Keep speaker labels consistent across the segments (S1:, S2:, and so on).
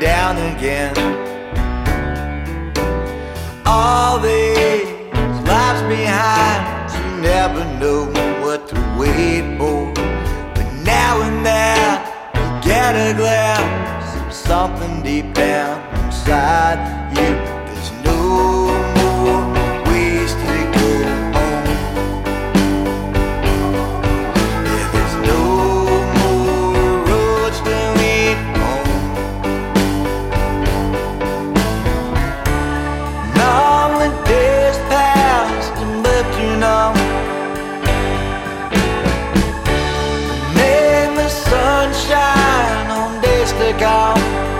S1: down again. All these lives behind, you never know what to wait for. But now and then, you get a glimpse of something deep down inside you. On days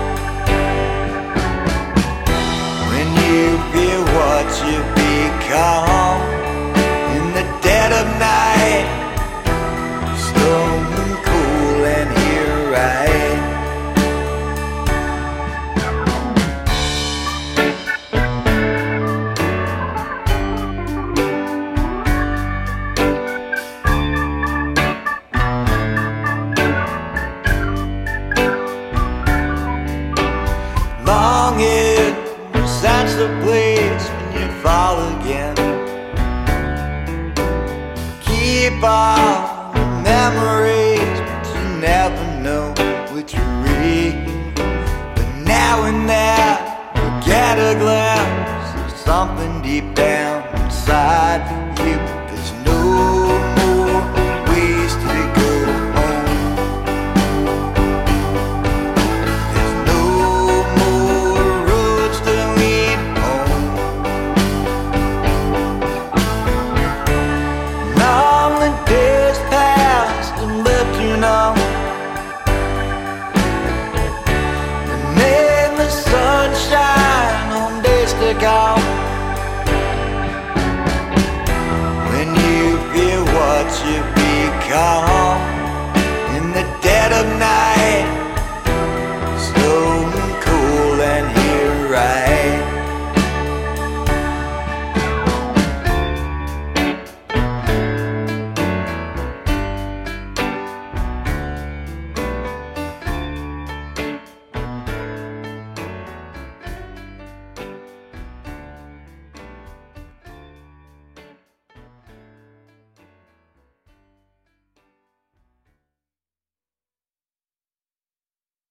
S1: place when you fall again. Keep all the memories But you never know which you read. But now and then You get a glimpse of something deep down